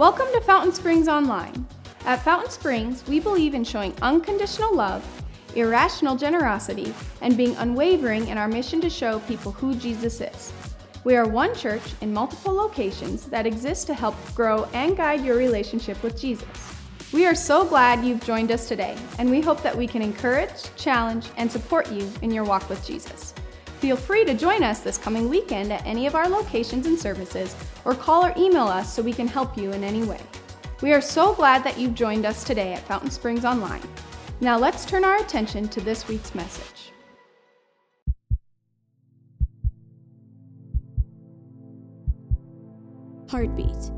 Welcome to Fountain Springs Online. At Fountain Springs, we believe in showing unconditional love, irrational generosity, and being unwavering in our mission to show people who Jesus is. We are one church in multiple locations that exist to help grow and guide your relationship with Jesus. We are so glad you've joined us today, and we hope that we can encourage, challenge, and support you in your walk with Jesus. Feel free to join us this coming weekend at any of our locations and services, or call or email us so we can help you in any way. We are so glad that you've joined us today at Fountain Springs Online. Now let's turn our attention to this week's message. Heartbeat.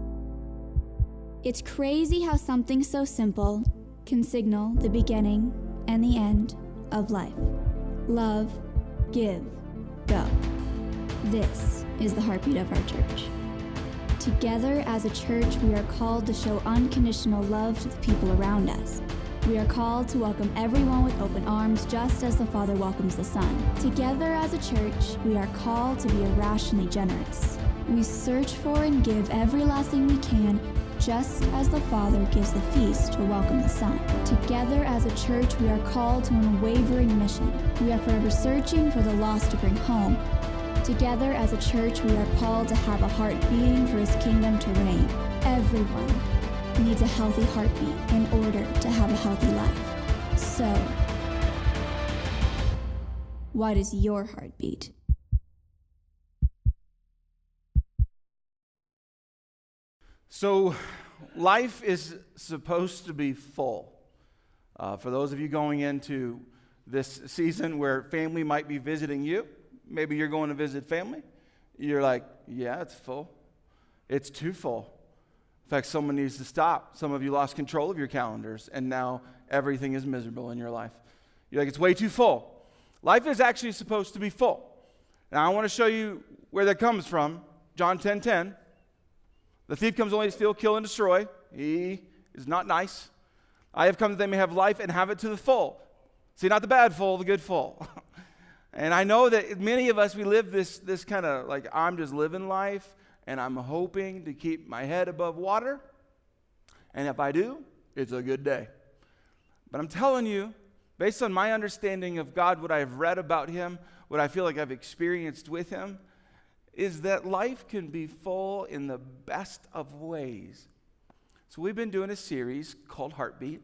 It's crazy how something so simple can signal the beginning and the end of life. Love, give, go. This is the heartbeat of our church. Together as a church, we are called to show unconditional love to the people around us. We are called to welcome everyone with open arms, just as the Father welcomes the Son. Together as a church, we are called to be irrationally generous. We search for and give every last thing we can just as the Father gives the feast to welcome the Son. Together as a church, we are called to an unwavering mission. We are forever searching for the lost to bring home. Together as a church, we are called to have a heart beating for His kingdom to reign. Everyone needs a healthy heartbeat in order to have a healthy life. So, why does your heart So, life is supposed to be full. Uh, for those of you going into this season where family might be visiting you, maybe you're going to visit family, you're like, yeah, it's full. It's too full. In fact, someone needs to stop. Some of you lost control of your calendars, and now everything is miserable in your life. You're like, it's way too full. Life is actually supposed to be full. Now, I want to show you where that comes from. John 10 10. The thief comes only to steal, kill, and destroy. He is not nice. I have come that they may have life and have it to the full. See, not the bad full, the good full. and I know that many of us, we live this, this kind of like, I'm just living life and I'm hoping to keep my head above water. And if I do, it's a good day. But I'm telling you, based on my understanding of God, what I've read about Him, what I feel like I've experienced with Him, is that life can be full in the best of ways. So, we've been doing a series called Heartbeat.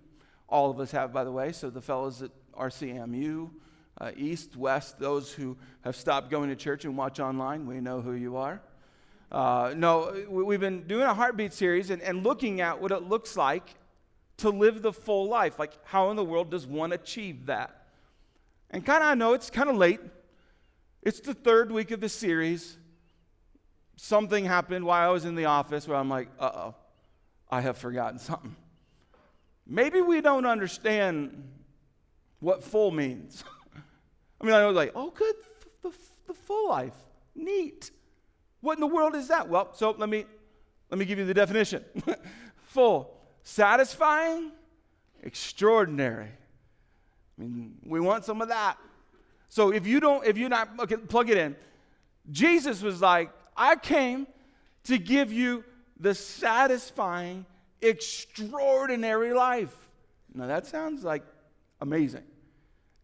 All of us have, by the way. So, the fellows at RCMU, uh, East, West, those who have stopped going to church and watch online, we know who you are. Uh, no, we've been doing a Heartbeat series and, and looking at what it looks like to live the full life. Like, how in the world does one achieve that? And kind of, I know it's kind of late. It's the third week of the series something happened while I was in the office where I'm like, uh oh, I have forgotten something. Maybe we don't understand what full means. I mean, I was like, oh, good, the, the full life. Neat. What in the world is that? Well, so let me let me give you the definition. full, satisfying, extraordinary. I mean, we want some of that. So if you don't, if you're not, okay, plug it in. Jesus was like, I came to give you the satisfying, extraordinary life. Now, that sounds like amazing.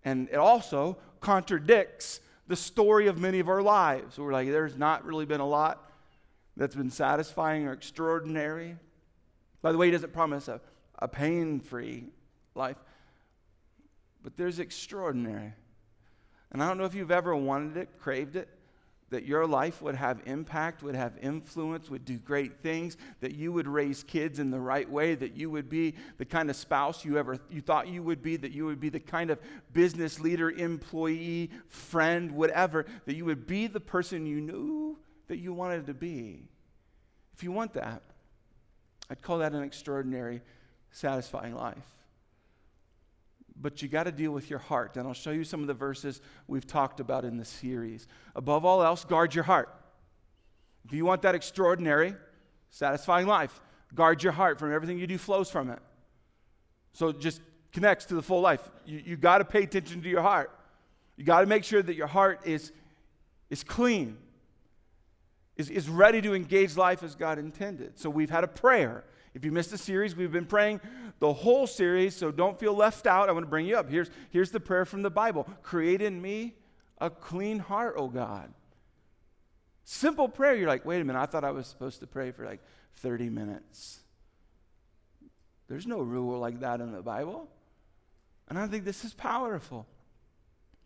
And it also contradicts the story of many of our lives. We're like, there's not really been a lot that's been satisfying or extraordinary. By the way, he doesn't promise a, a pain free life, but there's extraordinary. And I don't know if you've ever wanted it, craved it, that your life would have impact, would have influence, would do great things, that you would raise kids in the right way, that you would be the kind of spouse you ever you thought you would be, that you would be the kind of business leader, employee, friend, whatever, that you would be the person you knew that you wanted to be. If you want that, I'd call that an extraordinary, satisfying life but you got to deal with your heart. And I'll show you some of the verses we've talked about in the series. Above all else, guard your heart. If you want that extraordinary, satisfying life, guard your heart from everything you do flows from it. So it just connects to the full life. You, you got to pay attention to your heart. You got to make sure that your heart is, is clean, is, is ready to engage life as God intended. So we've had a prayer If you missed the series, we've been praying the whole series, so don't feel left out. I want to bring you up. Here's, here's the prayer from the Bible Create in me a clean heart, O God. Simple prayer. You're like, wait a minute, I thought I was supposed to pray for like 30 minutes. There's no rule like that in the Bible. And I think this is powerful.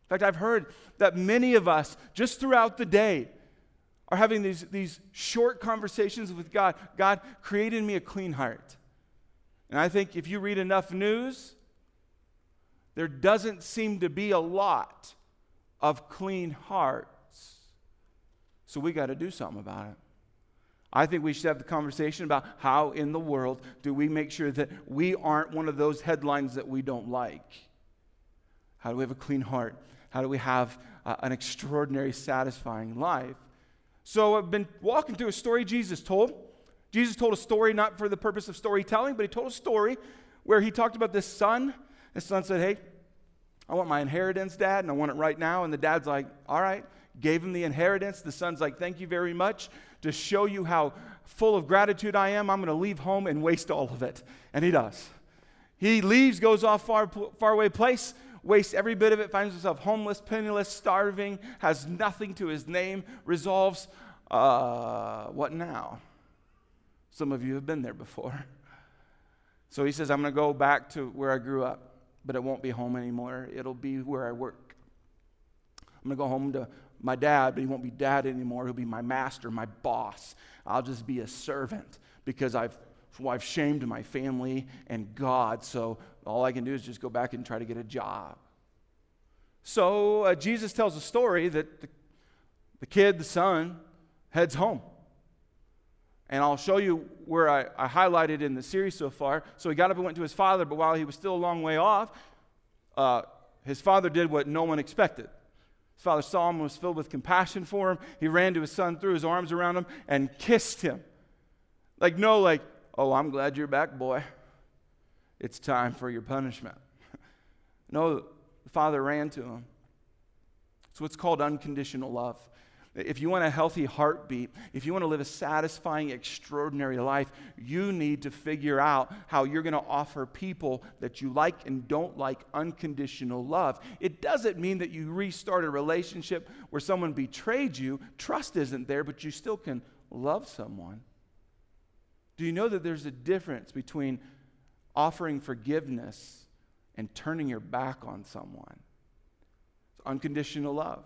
In fact, I've heard that many of us, just throughout the day, are having these, these short conversations with God. God, created me a clean heart. And I think if you read enough news, there doesn't seem to be a lot of clean hearts. So we got to do something about it. I think we should have the conversation about how in the world do we make sure that we aren't one of those headlines that we don't like. How do we have a clean heart? How do we have uh, an extraordinary, satisfying life? So I've been walking through a story Jesus told. Jesus told a story not for the purpose of storytelling, but he told a story where he talked about this son. His son said, Hey, I want my inheritance, dad, and I want it right now. And the dad's like, All right. Gave him the inheritance. The son's like, Thank you very much. To show you how full of gratitude I am, I'm going to leave home and waste all of it. And he does. He leaves, goes off far, far away place, wastes every bit of it, finds himself homeless, penniless, starving, has nothing to his name, resolves, uh, what now? Some of you have been there before. So he says, I'm going to go back to where I grew up, but it won't be home anymore. It'll be where I work. I'm going to go home to my dad, but he won't be dad anymore. He'll be my master, my boss. I'll just be a servant because I've, well, I've shamed my family and God. So all I can do is just go back and try to get a job. So uh, Jesus tells a story that the, the kid, the son, heads home. And I'll show you where I, I, highlighted in the series so far. So he got up and went to his father, but while he was still a long way off, uh, his father did what no one expected. His father saw him, and was filled with compassion for him. He ran to his son, threw his arms around him, and kissed him. Like, no, like, oh, I'm glad you're back, boy. It's time for your punishment. no, the father ran to him. It's what's called unconditional love. If you want a healthy heartbeat, if you want to live a satisfying, extraordinary life, you need to figure out how you're going to offer people that you like and don't like unconditional love. It doesn't mean that you restart a relationship where someone betrayed you. Trust isn't there, but you still can love someone. Do you know that there's a difference between offering forgiveness and turning your back on someone? It's unconditional love.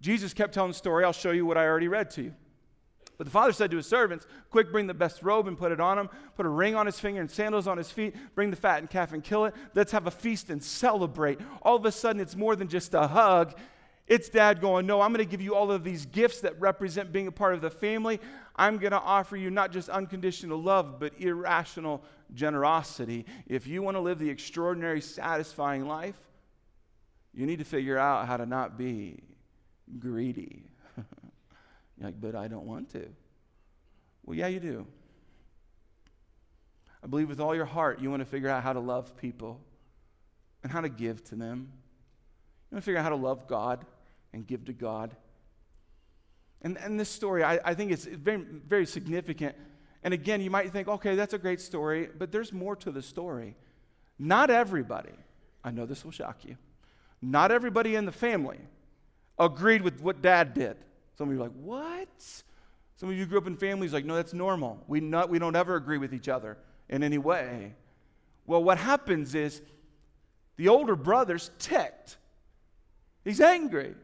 Jesus kept telling the story. I'll show you what I already read to you. But the father said to his servants, Quick, bring the best robe and put it on him. Put a ring on his finger and sandals on his feet. Bring the fattened calf and kill it. Let's have a feast and celebrate. All of a sudden, it's more than just a hug. It's dad going, No, I'm going to give you all of these gifts that represent being a part of the family. I'm going to offer you not just unconditional love, but irrational generosity. If you want to live the extraordinary, satisfying life, you need to figure out how to not be greedy. Like, but I don't want to. Well, yeah, you do. I believe with all your heart you want to figure out how to love people and how to give to them. You want to figure out how to love God and give to God. And, and this story, I, I think it's very, very significant. And again, you might think, okay, that's a great story, but there's more to the story. Not everybody, I know this will shock you, not everybody in the family agreed with what dad did. Some of you are like, what? Some of you grew up in families like, no, that's normal. We, not, we don't ever agree with each other in any way. Well, what happens is the older brother's ticked. He's angry.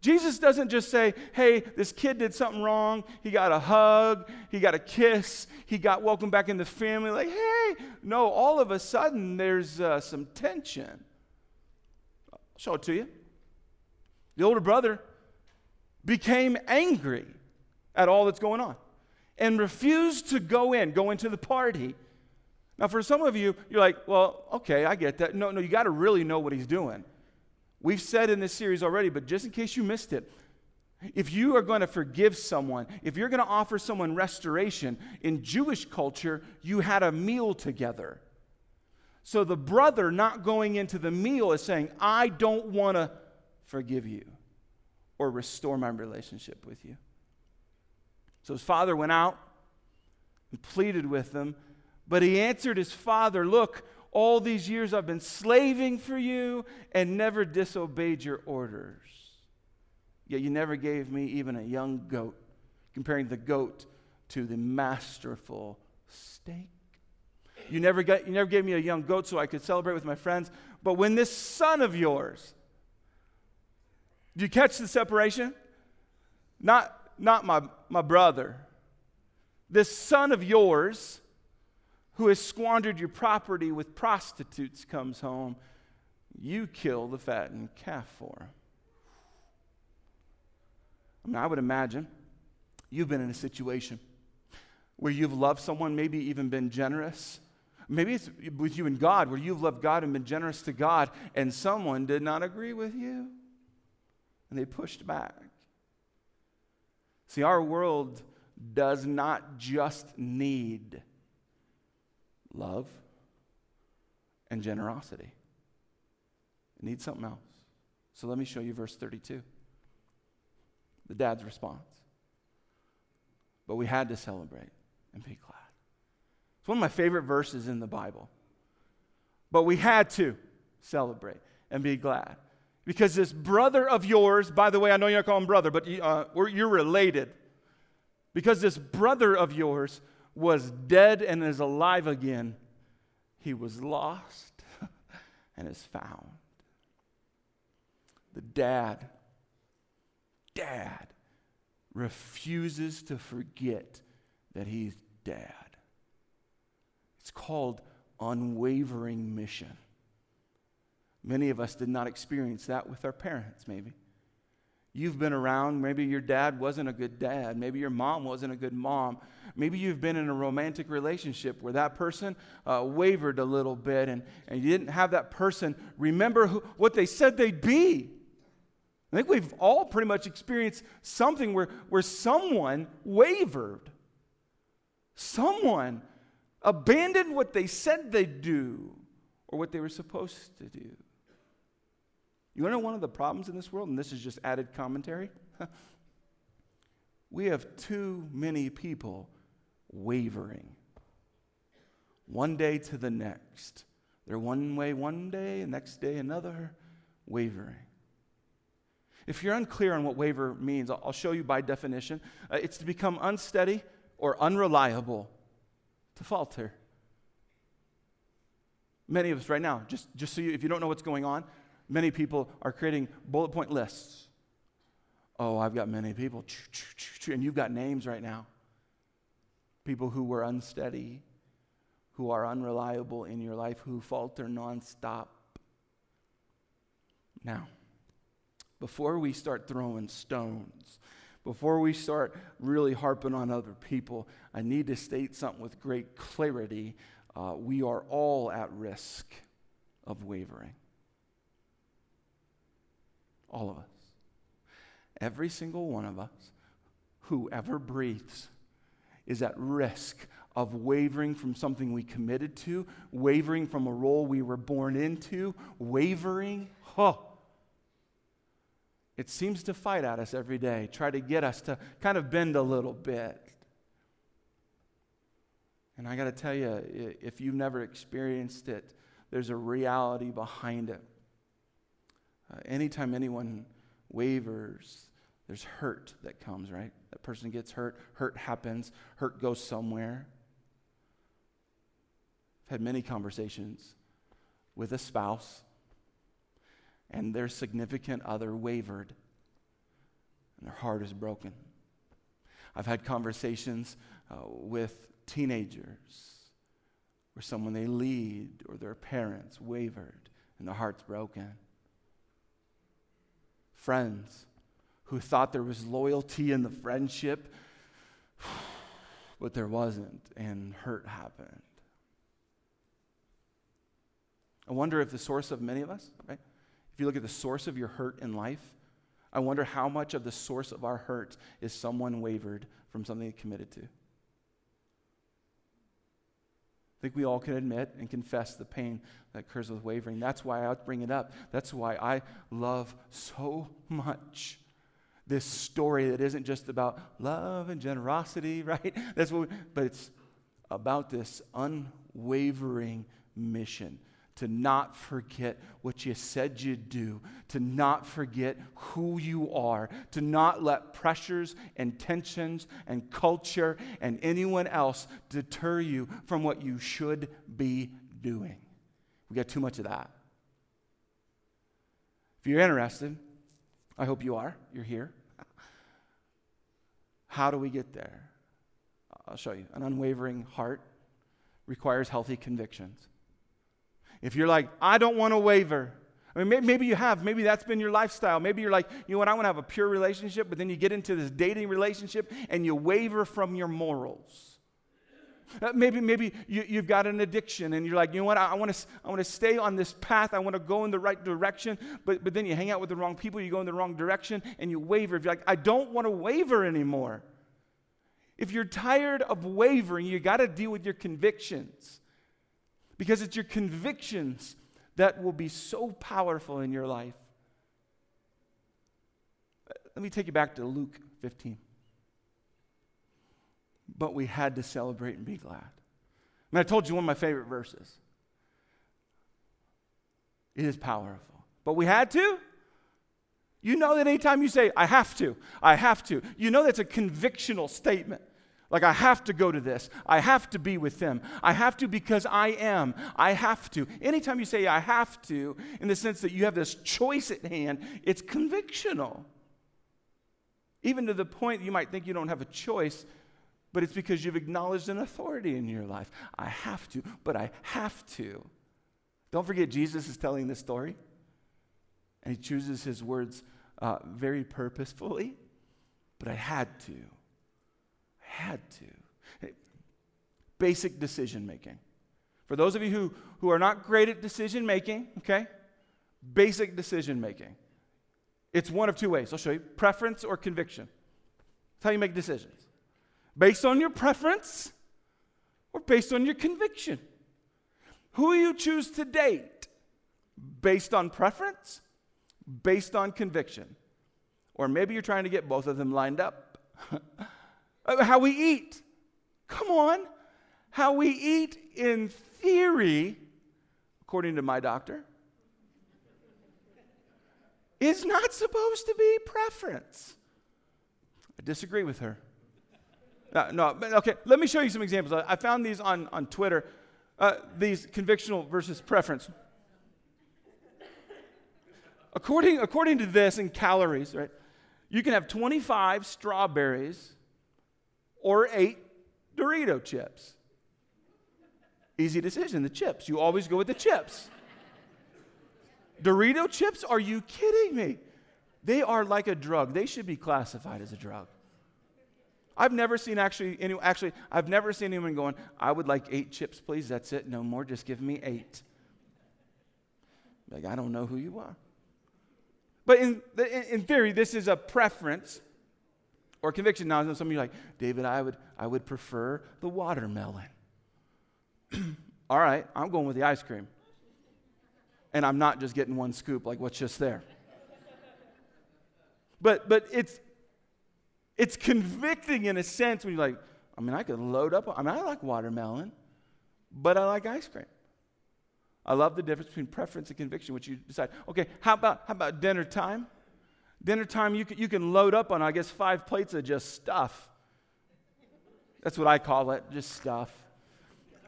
Jesus doesn't just say, hey, this kid did something wrong. He got a hug. He got a kiss. He got welcomed back in the family. Like, hey. No, all of a sudden there's uh, some tension. I'll show it to you the older brother, became angry at all that's going on and refused to go in, go into the party. Now, for some of you, you're like, well, okay, I get that. No, no, you got to really know what he's doing. We've said in this series already, but just in case you missed it, if you are going to forgive someone, if you're going to offer someone restoration, in Jewish culture, you had a meal together. So the brother not going into the meal is saying, I don't want to forgive you or restore my relationship with you. So his father went out and pleaded with them But he answered his father, Look, all these years I've been slaving for you and never disobeyed your orders. Yet you never gave me even a young goat, comparing the goat to the masterful steak. You never, got, you never gave me a young goat so I could celebrate with my friends. But when this son of yours, do you catch the separation? Not, not my, my brother. This son of yours who has squandered your property with prostitutes comes home. You kill the fattened calf for him. I mean, I would imagine you've been in a situation where you've loved someone, maybe even been generous. Maybe it's with you and God, where you've loved God and been generous to God, and someone did not agree with you. And they pushed back. See, our world does not just need love and generosity, it needs something else. So let me show you verse 32 the dad's response. But we had to celebrate and be glad. It's one of my favorite verses in the Bible. But we had to celebrate and be glad. Because this brother of yours, by the way, I know you're not calling brother, but uh, you're related. Because this brother of yours was dead and is alive again, he was lost and is found. The dad, dad, refuses to forget that he's dad. It's called unwavering mission. Many of us did not experience that with our parents, maybe. You've been around, maybe your dad wasn't a good dad, maybe your mom wasn't a good mom. Maybe you've been in a romantic relationship where that person uh, wavered a little bit and, and you didn't have that person remember who, what they said they'd be. I think we've all pretty much experienced something where, where someone wavered. Someone abandoned what they said they'd do or what they were supposed to do. You know one of the problems in this world? And this is just added commentary. we have too many people wavering. One day to the next. They're one way one day, and next day another, wavering. If you're unclear on what waver means, I'll show you by definition. Uh, it's to become unsteady or unreliable, to falter. Many of us right now, just, just so you, if you don't know what's going on, many people are creating bullet point lists. Oh, I've got many people, and you've got names right now. People who were unsteady, who are unreliable in your life, who falter nonstop. Now, before we start throwing stones, before we start really harping on other people, I need to state something with great clarity. Uh, we are all at risk of wavering. All of us. Every single one of us, whoever breathes, is at risk of wavering from something we committed to, wavering from a role we were born into, wavering. Oh, it seems to fight at us every day, try to get us to kind of bend a little bit. And I got to tell you, if you've never experienced it, there's a reality behind it. Uh, anytime anyone wavers, there's hurt that comes, right? That person gets hurt, hurt happens, hurt goes somewhere. I've had many conversations with a spouse and their significant other wavered and their heart is broken. I've had conversations uh, with teenagers where someone they lead or their parents wavered and their heart's broken. Friends who thought there was loyalty in the friendship, but there wasn't, and hurt happened. I wonder if the source of many of us, right? If you look at the source of your hurt in life, I wonder how much of the source of our hurt is someone wavered from something they committed to. I think we all can admit and confess the pain that occurs with wavering. That's why I bring it up. That's why I love so much this story that isn't just about love and generosity, right? That's what we, but it's about this unwavering mission to not forget what you said you'd do, to not forget who you are, to not let pressures and tensions and culture and anyone else deter you from what you should be doing. We got too much of that. If you're interested, I hope you are, you're here. How do we get there? I'll show you. An unwavering heart requires healthy convictions. If you're like, I don't want to waver, I mean, maybe, you have. Maybe that's been your lifestyle. Maybe you're like, you know what, I want to have a pure relationship, but then you get into this dating relationship and you waver from your morals. Uh, maybe maybe you, have got an addiction and you're like, you know what, I, I want to I wanna stay on this path. I want to go in the right direction, but, but then you hang out with the wrong people, you go in the wrong direction, and you waver. If you're like, I don't want to waver anymore. If you're tired of wavering, you got to deal with your convictions because it's your convictions that will be so powerful in your life. Let me take you back to Luke 15. But we had to celebrate and be glad. I mean, I told you one of my favorite verses. It is powerful. But we had to? You know that anytime you say, I have to, I have to, you know that's a convictional statement. Like, I have to go to this. I have to be with them. I have to because I am. I have to. Anytime you say I have to, in the sense that you have this choice at hand, it's convictional. Even to the point you might think you don't have a choice, but it's because you've acknowledged an authority in your life. I have to, but I have to. Don't forget, Jesus is telling this story, and he chooses his words uh, very purposefully, but I had to had to. Basic decision making. For those of you who, who are not great at decision making, okay, basic decision making. It's one of two ways. I'll show you preference or conviction. That's how you make decisions. Based on your preference or based on your conviction. Who you choose to date based on preference, based on conviction. Or maybe you're trying to get both of them lined up. Uh, how we eat. Come on. How we eat in theory, according to my doctor, is not supposed to be preference. I disagree with her. Uh, no, no, okay, let me show you some examples. I found these on, on Twitter, uh, these convictional versus preference. According, according to this in calories, right, you can have 25 strawberries or eight Dorito chips. Easy decision, the chips. You always go with the chips. Dorito chips? Are you kidding me? They are like a drug. They should be classified as a drug. I've never seen actually any actually I've never seen anyone going, I would like eight chips, please. That's it. No more. Just give me eight. Like, I don't know who you are. But in, in theory, this is a preference or conviction. Now, some of you are like, David, I would, I would prefer the watermelon. All right, I'm going with the ice cream. And I'm not just getting one scoop like what's just there. but but it's it's convicting in a sense when you're like, I mean, I could load up. I mean, I like watermelon, but I like ice cream. I love the difference between preference and conviction, which you decide. Okay, how about how about dinner time? Dinner time, you can, you can load up on, I guess, five plates of just stuff. That's what I call it, just stuff.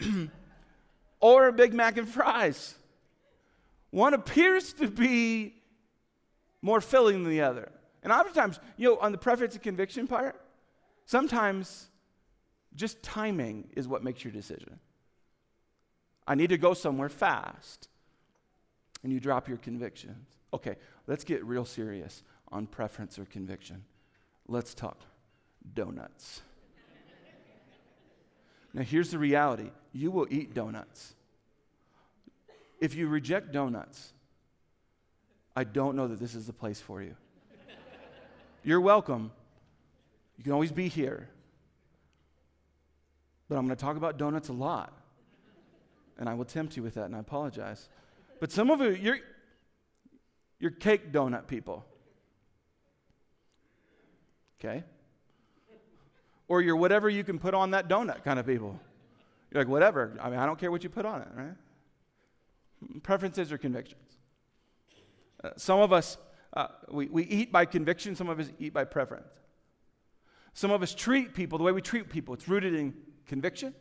or a Big Mac and fries. One appears to be more filling than the other. And oftentimes, you know, on the preference and conviction part, sometimes just timing is what makes your decision. I need to go somewhere fast. And you drop your convictions. Okay, let's get real serious on preference or conviction. Let's talk donuts. now, here's the reality you will eat donuts. If you reject donuts, I don't know that this is the place for you. You're welcome. You can always be here. But I'm going to talk about donuts a lot. And I will tempt you with that, and I apologize. But some of you, you're, you're cake donut people okay? Or you're whatever you can put on that donut kind of people. You're like, whatever. I mean, I don't care what you put on it, right? Preferences or convictions. Uh, some of us, uh, we, we eat by conviction, some of us eat by preference. Some of us treat people the way we treat people. It's rooted in conviction,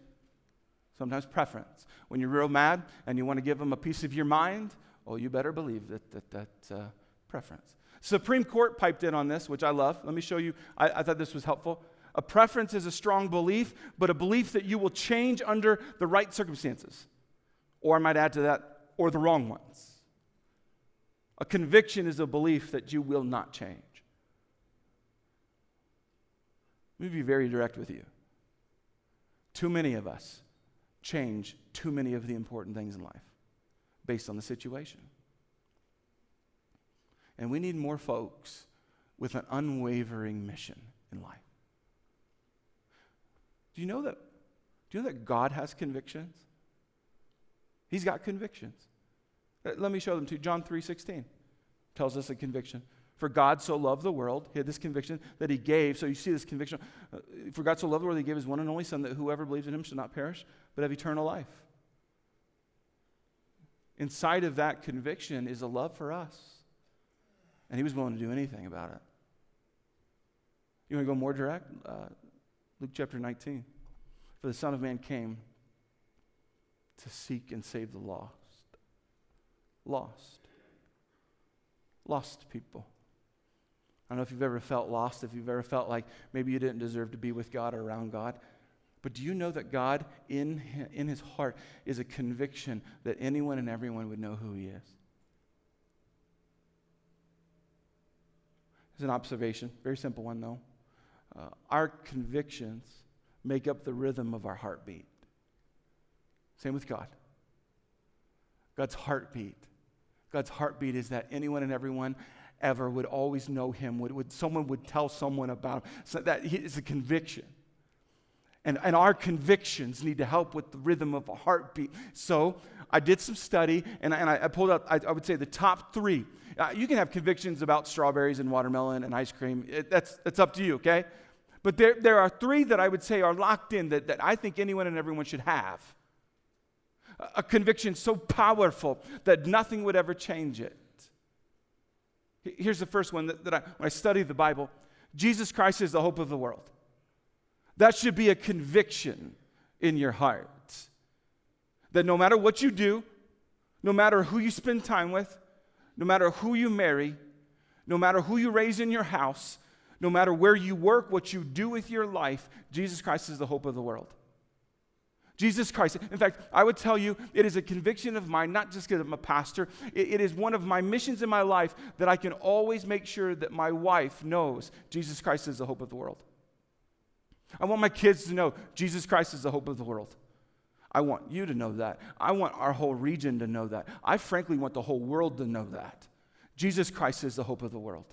sometimes preference. When you're real mad and you want to give them a piece of your mind, oh, you better believe that that, that uh, preference. Supreme Court piped in on this, which I love. Let me show you. I, I thought this was helpful. A preference is a strong belief, but a belief that you will change under the right circumstances. Or I might add to that, or the wrong ones. A conviction is a belief that you will not change. Let me be very direct with you. Too many of us change too many of the important things in life based on the situation. And we need more folks with an unwavering mission in life. Do you know that? Do you know that God has convictions? He's got convictions. Uh, let me show them to you. John 3:16 tells us a conviction. For God so loved the world, he had this conviction that he gave. So you see this conviction. Uh, for God so loved the world, he gave his one and only Son, that whoever believes in him should not perish, but have eternal life. Inside of that conviction is a love for us. And he was willing to do anything about it. You want to go more direct? Uh, Luke chapter 19. For the Son of Man came to seek and save the lost. Lost. Lost people. I don't know if you've ever felt lost, if you've ever felt like maybe you didn't deserve to be with God or around God. But do you know that God, in, in his heart, is a conviction that anyone and everyone would know who he is? It's an observation, very simple one though. Uh, our convictions make up the rhythm of our heartbeat. Same with God. God's heartbeat. God's heartbeat is that anyone and everyone ever would always know him, would, would someone would tell someone about him. So that is a conviction. And, and our convictions need to help with the rhythm of a heartbeat. So I did some study and, and I, I pulled out, I, I, would say, the top three. Uh, you can have convictions about strawberries and watermelon and ice cream. It, that's, that's up to you, okay? But there, there are three that I would say are locked in that, that I think anyone and everyone should have. A, a conviction so powerful that nothing would ever change it. Here's the first one that, that I, when I study the Bible Jesus Christ is the hope of the world. That should be a conviction in your heart. That no matter what you do, no matter who you spend time with, no matter who you marry, no matter who you raise in your house, no matter where you work, what you do with your life, Jesus Christ is the hope of the world. Jesus Christ. In fact, I would tell you it is a conviction of mine, not just because I'm a pastor, it, it is one of my missions in my life that I can always make sure that my wife knows Jesus Christ is the hope of the world. I want my kids to know Jesus Christ is the hope of the world. I want you to know that. I want our whole region to know that. I frankly want the whole world to know that. Jesus Christ is the hope of the world.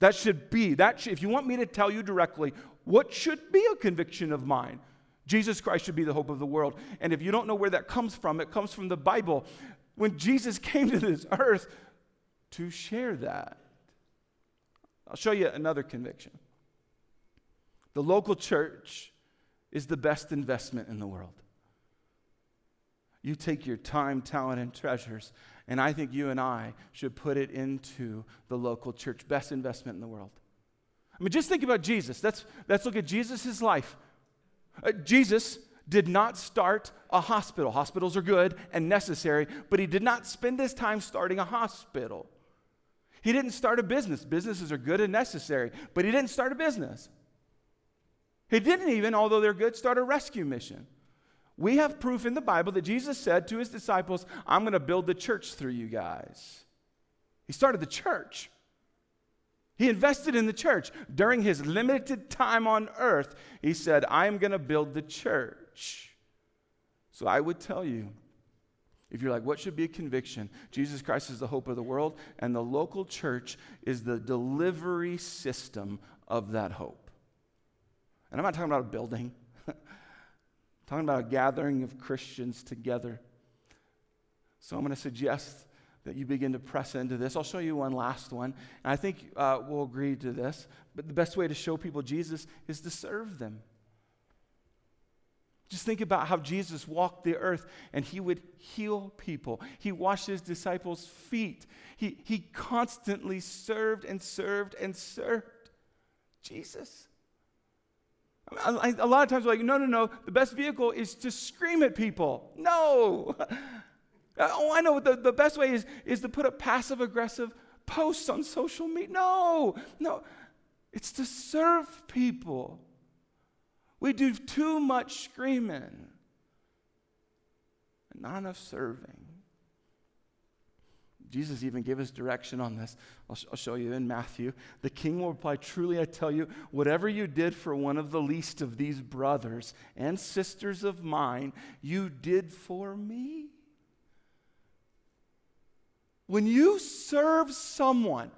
That should be, that should, if you want me to tell you directly, what should be a conviction of mine? Jesus Christ should be the hope of the world. And if you don't know where that comes from, it comes from the Bible. When Jesus came to this earth to share that. I'll show you another conviction. The local church is the best investment in the world. You take your time, talent, and treasures, and I think you and I should put it into the local church. Best investment in the world. I mean, just think about Jesus. Let's, let's look at Jesus' life. Uh, Jesus did not start a hospital. Hospitals are good and necessary, but he did not spend his time starting a hospital. He didn't start a business. Businesses are good and necessary, but he didn't start a business. He didn't even, although they're good, start a rescue mission. We have proof in the Bible that Jesus said to his disciples, I'm going to build the church through you guys. He started the church. He invested in the church. During his limited time on earth, he said, I'm going to build the church. So I would tell you, if you're like, what should be a conviction? Jesus Christ is the hope of the world, and the local church is the delivery system of that hope. And I'm not talking about a building, I'm talking about a gathering of Christians together. So I'm going to suggest that you begin to press into this. I'll show you one last one. And I think uh, we'll agree to this. But the best way to show people Jesus is to serve them. Just think about how Jesus walked the earth and he would heal people. He washed his disciples' feet. He, he constantly served and served and served. Jesus. A lot of times we're like, no, no, no, the best vehicle is to scream at people. No. Oh, I know the, the best way is, is to put up passive aggressive posts on social media. No, no. It's to serve people. We do too much screaming and not enough serving. Jesus even gave us direction on this. I'll, sh- I'll, show you in Matthew. The king will reply, Truly I tell you, whatever you did for one of the least of these brothers and sisters of mine, you did for me. When you serve someone,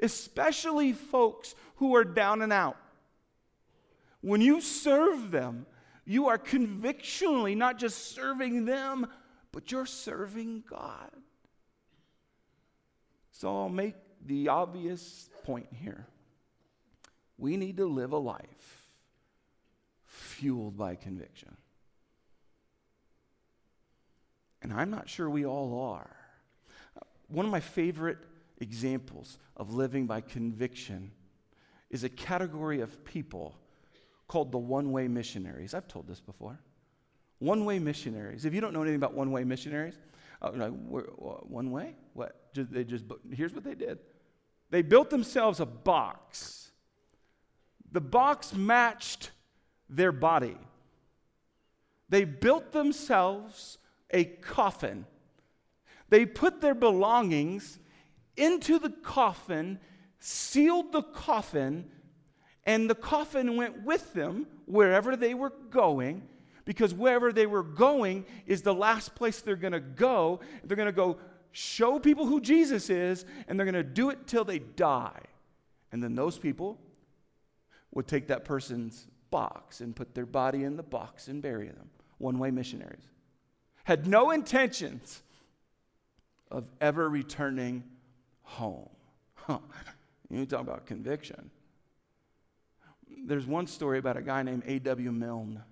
especially folks who are down and out, when you serve them, you are convictionally not just serving them, but you're serving God. So I'll make the obvious point here. We need to live a life fueled by conviction. And I'm not sure we all are. One of my favorite examples of living by conviction is a category of people called the one way missionaries. I've told this before. One way missionaries. If you don't know anything about one way missionaries, uh, like, one way? What? They just, here's what they did they built themselves a box. The box matched their body. They built themselves a coffin. They put their belongings into the coffin, sealed the coffin, and the coffin went with them wherever they were going because wherever they were going is the last place they're going to go. They're going to go show people who Jesus is, and they're going to do it till they die. And then those people would take that person's box and put their body in the box and bury them. One way missionaries. Had no intentions of ever returning home. Huh. You talk about conviction. There's one story about a guy named A.W. Milne.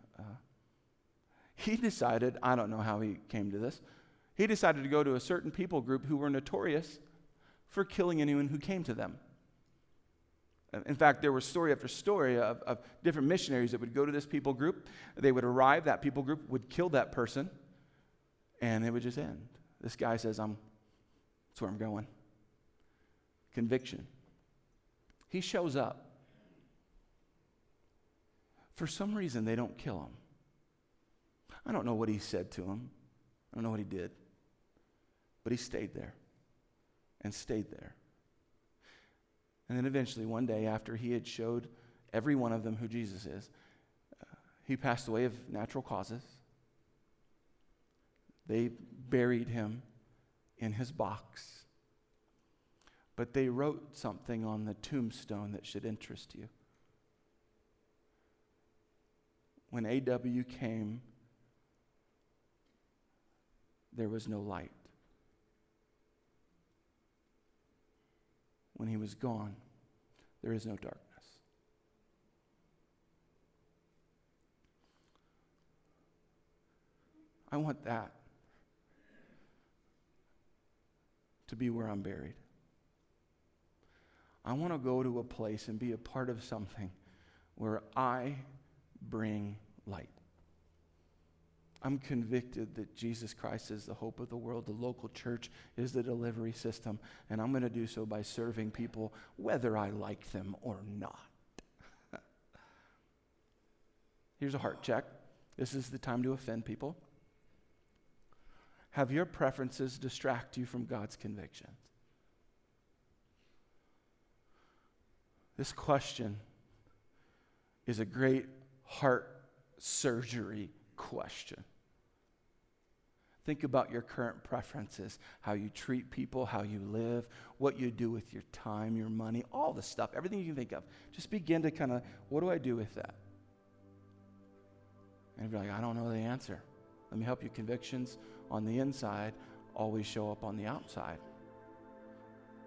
Uh, he decided, I don't know how he came to this, he decided to go to a certain people group who were notorious for killing anyone who came to them. In fact, there was story after story of, of, different missionaries that would go to this people group. They would arrive, that people group would kill that person, and it would just end. This guy says, I'm, That's where I'm going. Conviction. He shows up. For some reason, they don't kill him. I don't know what he said to him, I don't know what he did. But he stayed there and stayed there. And then eventually, one day, after he had showed every one of them who Jesus is, uh, he passed away of natural causes. They buried him in his box. But they wrote something on the tombstone that should interest you. When A.W. came, there was no light. When he was gone, there is no darkness. I want that to be where I'm buried. I want to go to a place and be a part of something where I bring light. I'm convicted that Jesus Christ is the hope of the world. The local church is the delivery system. And I'm going to do so by serving people whether I like them or not. Here's a heart check. This is the time to offend people. Have your preferences distract you from God's convictions? This question is a great heart surgery question. Think about your current preferences, how you treat people, how you live, what you do with your time, your money, all the stuff, everything you can think of. Just begin to kind of, what do I do with that? And be like, I don't know the answer. Let me help you. Convictions on the inside always show up on the outside.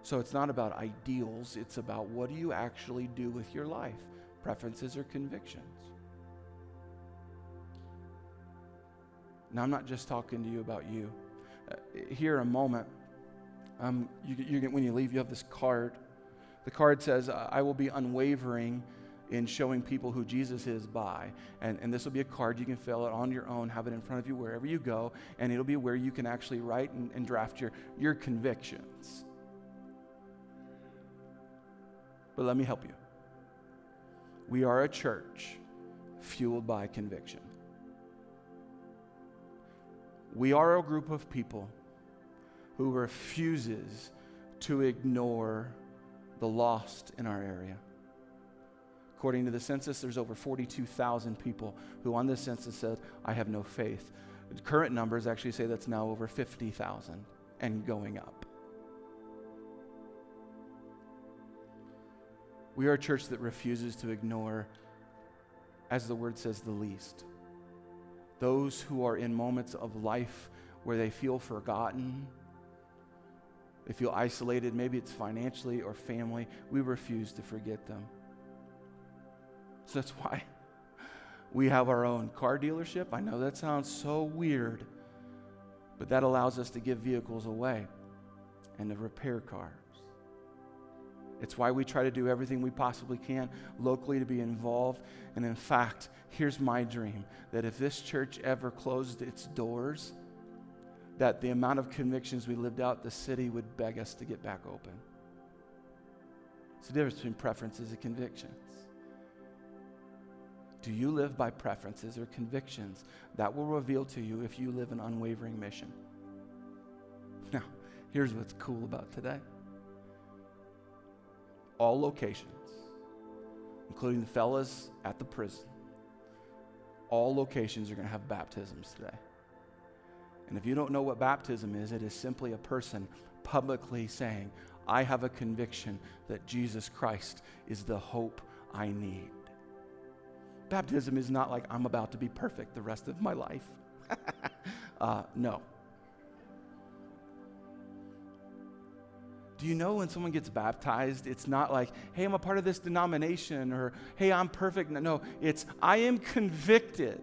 So it's not about ideals, it's about what do you actually do with your life, preferences or convictions. Now, I'm not just talking to you about you. Uh, here a moment, um, you, you, when you leave, you have this card. The card says, I will be unwavering in showing people who Jesus is by. And, and this will be a card you can fill out on your own, have it in front of you wherever you go, and it'll be where you can actually write and, and draft your, your convictions. But let me help you. We are a church fueled by conviction. We are a group of people who refuses to ignore the lost in our area. According to the census, there's over 42,000 people who on this census said, I have no faith. Current numbers actually say that's now over 50,000 and going up. We are a church that refuses to ignore, as the word says, the least. Those who are in moments of life where they feel forgotten, they feel isolated, maybe it's financially or family, we refuse to forget them. So that's why we have our own car dealership. I know that sounds so weird, but that allows us to give vehicles away and to repair cars. It's why we try to do everything we possibly can locally to be involved. And in fact, here's my dream that if this church ever closed its doors, that the amount of convictions we lived out the city would beg us to get back open. It's the difference between preferences and convictions. Do you live by preferences or convictions? That will reveal to you if you live an unwavering mission. Now, here's what's cool about today all locations, including the fellas at the prison, all locations are going to have baptisms today. And if you don't know what baptism is, it is simply a person publicly saying, I have a conviction that Jesus Christ is the hope I need. Baptism is not like I'm about to be perfect the rest of my life. uh, no. Do you know when someone gets baptized, it's not like, hey, I'm a part of this denomination or hey, I'm perfect. No, it's I am convicted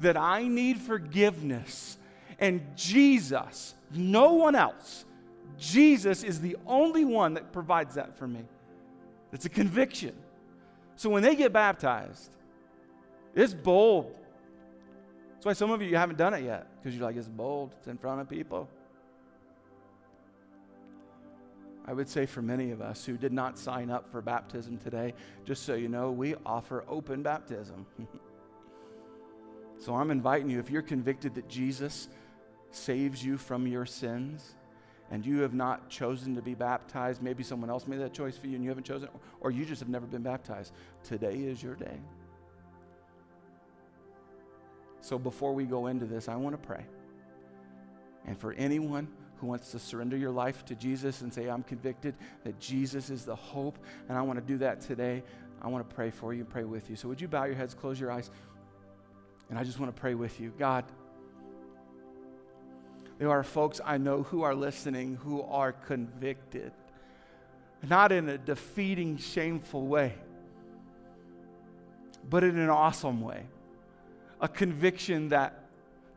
that I need forgiveness. And Jesus, no one else, Jesus is the only one that provides that for me. It's a conviction. So when they get baptized, it's bold. That's why some of you, you haven't done it yet because you're like, it's bold, it's in front of people. I would say for many of us who did not sign up for baptism today, just so you know, we offer open baptism. so I'm inviting you, if you're convicted that Jesus saves you from your sins, and you have not chosen to be baptized, maybe someone else made that choice for you and you haven't chosen, or you just have never been baptized, today is your day. So before we go into this, I want to pray. And for anyone who wants to surrender your life to Jesus and say, I'm convicted that Jesus is the hope, and I want to do that today, I want to pray for you and pray with you. So would you bow your heads, close your eyes, and I just want to pray with you. God, there are folks I know who are listening who are convicted, not in a defeating, shameful way, but in an awesome way. A conviction that,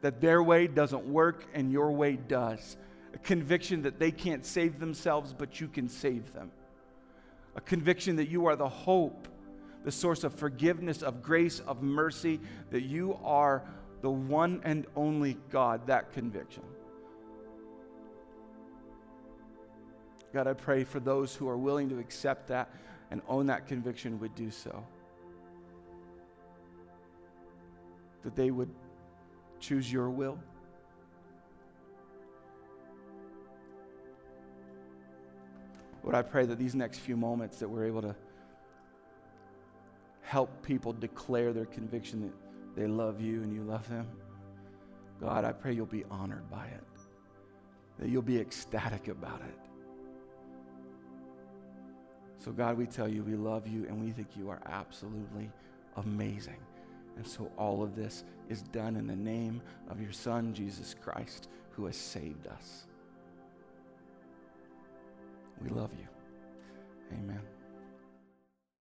that their way doesn't work and your way does a conviction that they can't save themselves, but you can save them. A conviction that you are the hope, the source of forgiveness, of grace, of mercy, that you are the one and only God, that conviction. God, I pray for those who are willing to accept that and own that conviction would do so. That they would choose your will Lord, I pray that these next few moments that we're able to help people declare their conviction that they love you and you love them. God, I pray you'll be honored by it, that you'll be ecstatic about it. So, God, we tell you we love you and we think you are absolutely amazing. And so, all of this is done in the name of your Son, Jesus Christ, who has saved us. We love you. Amen.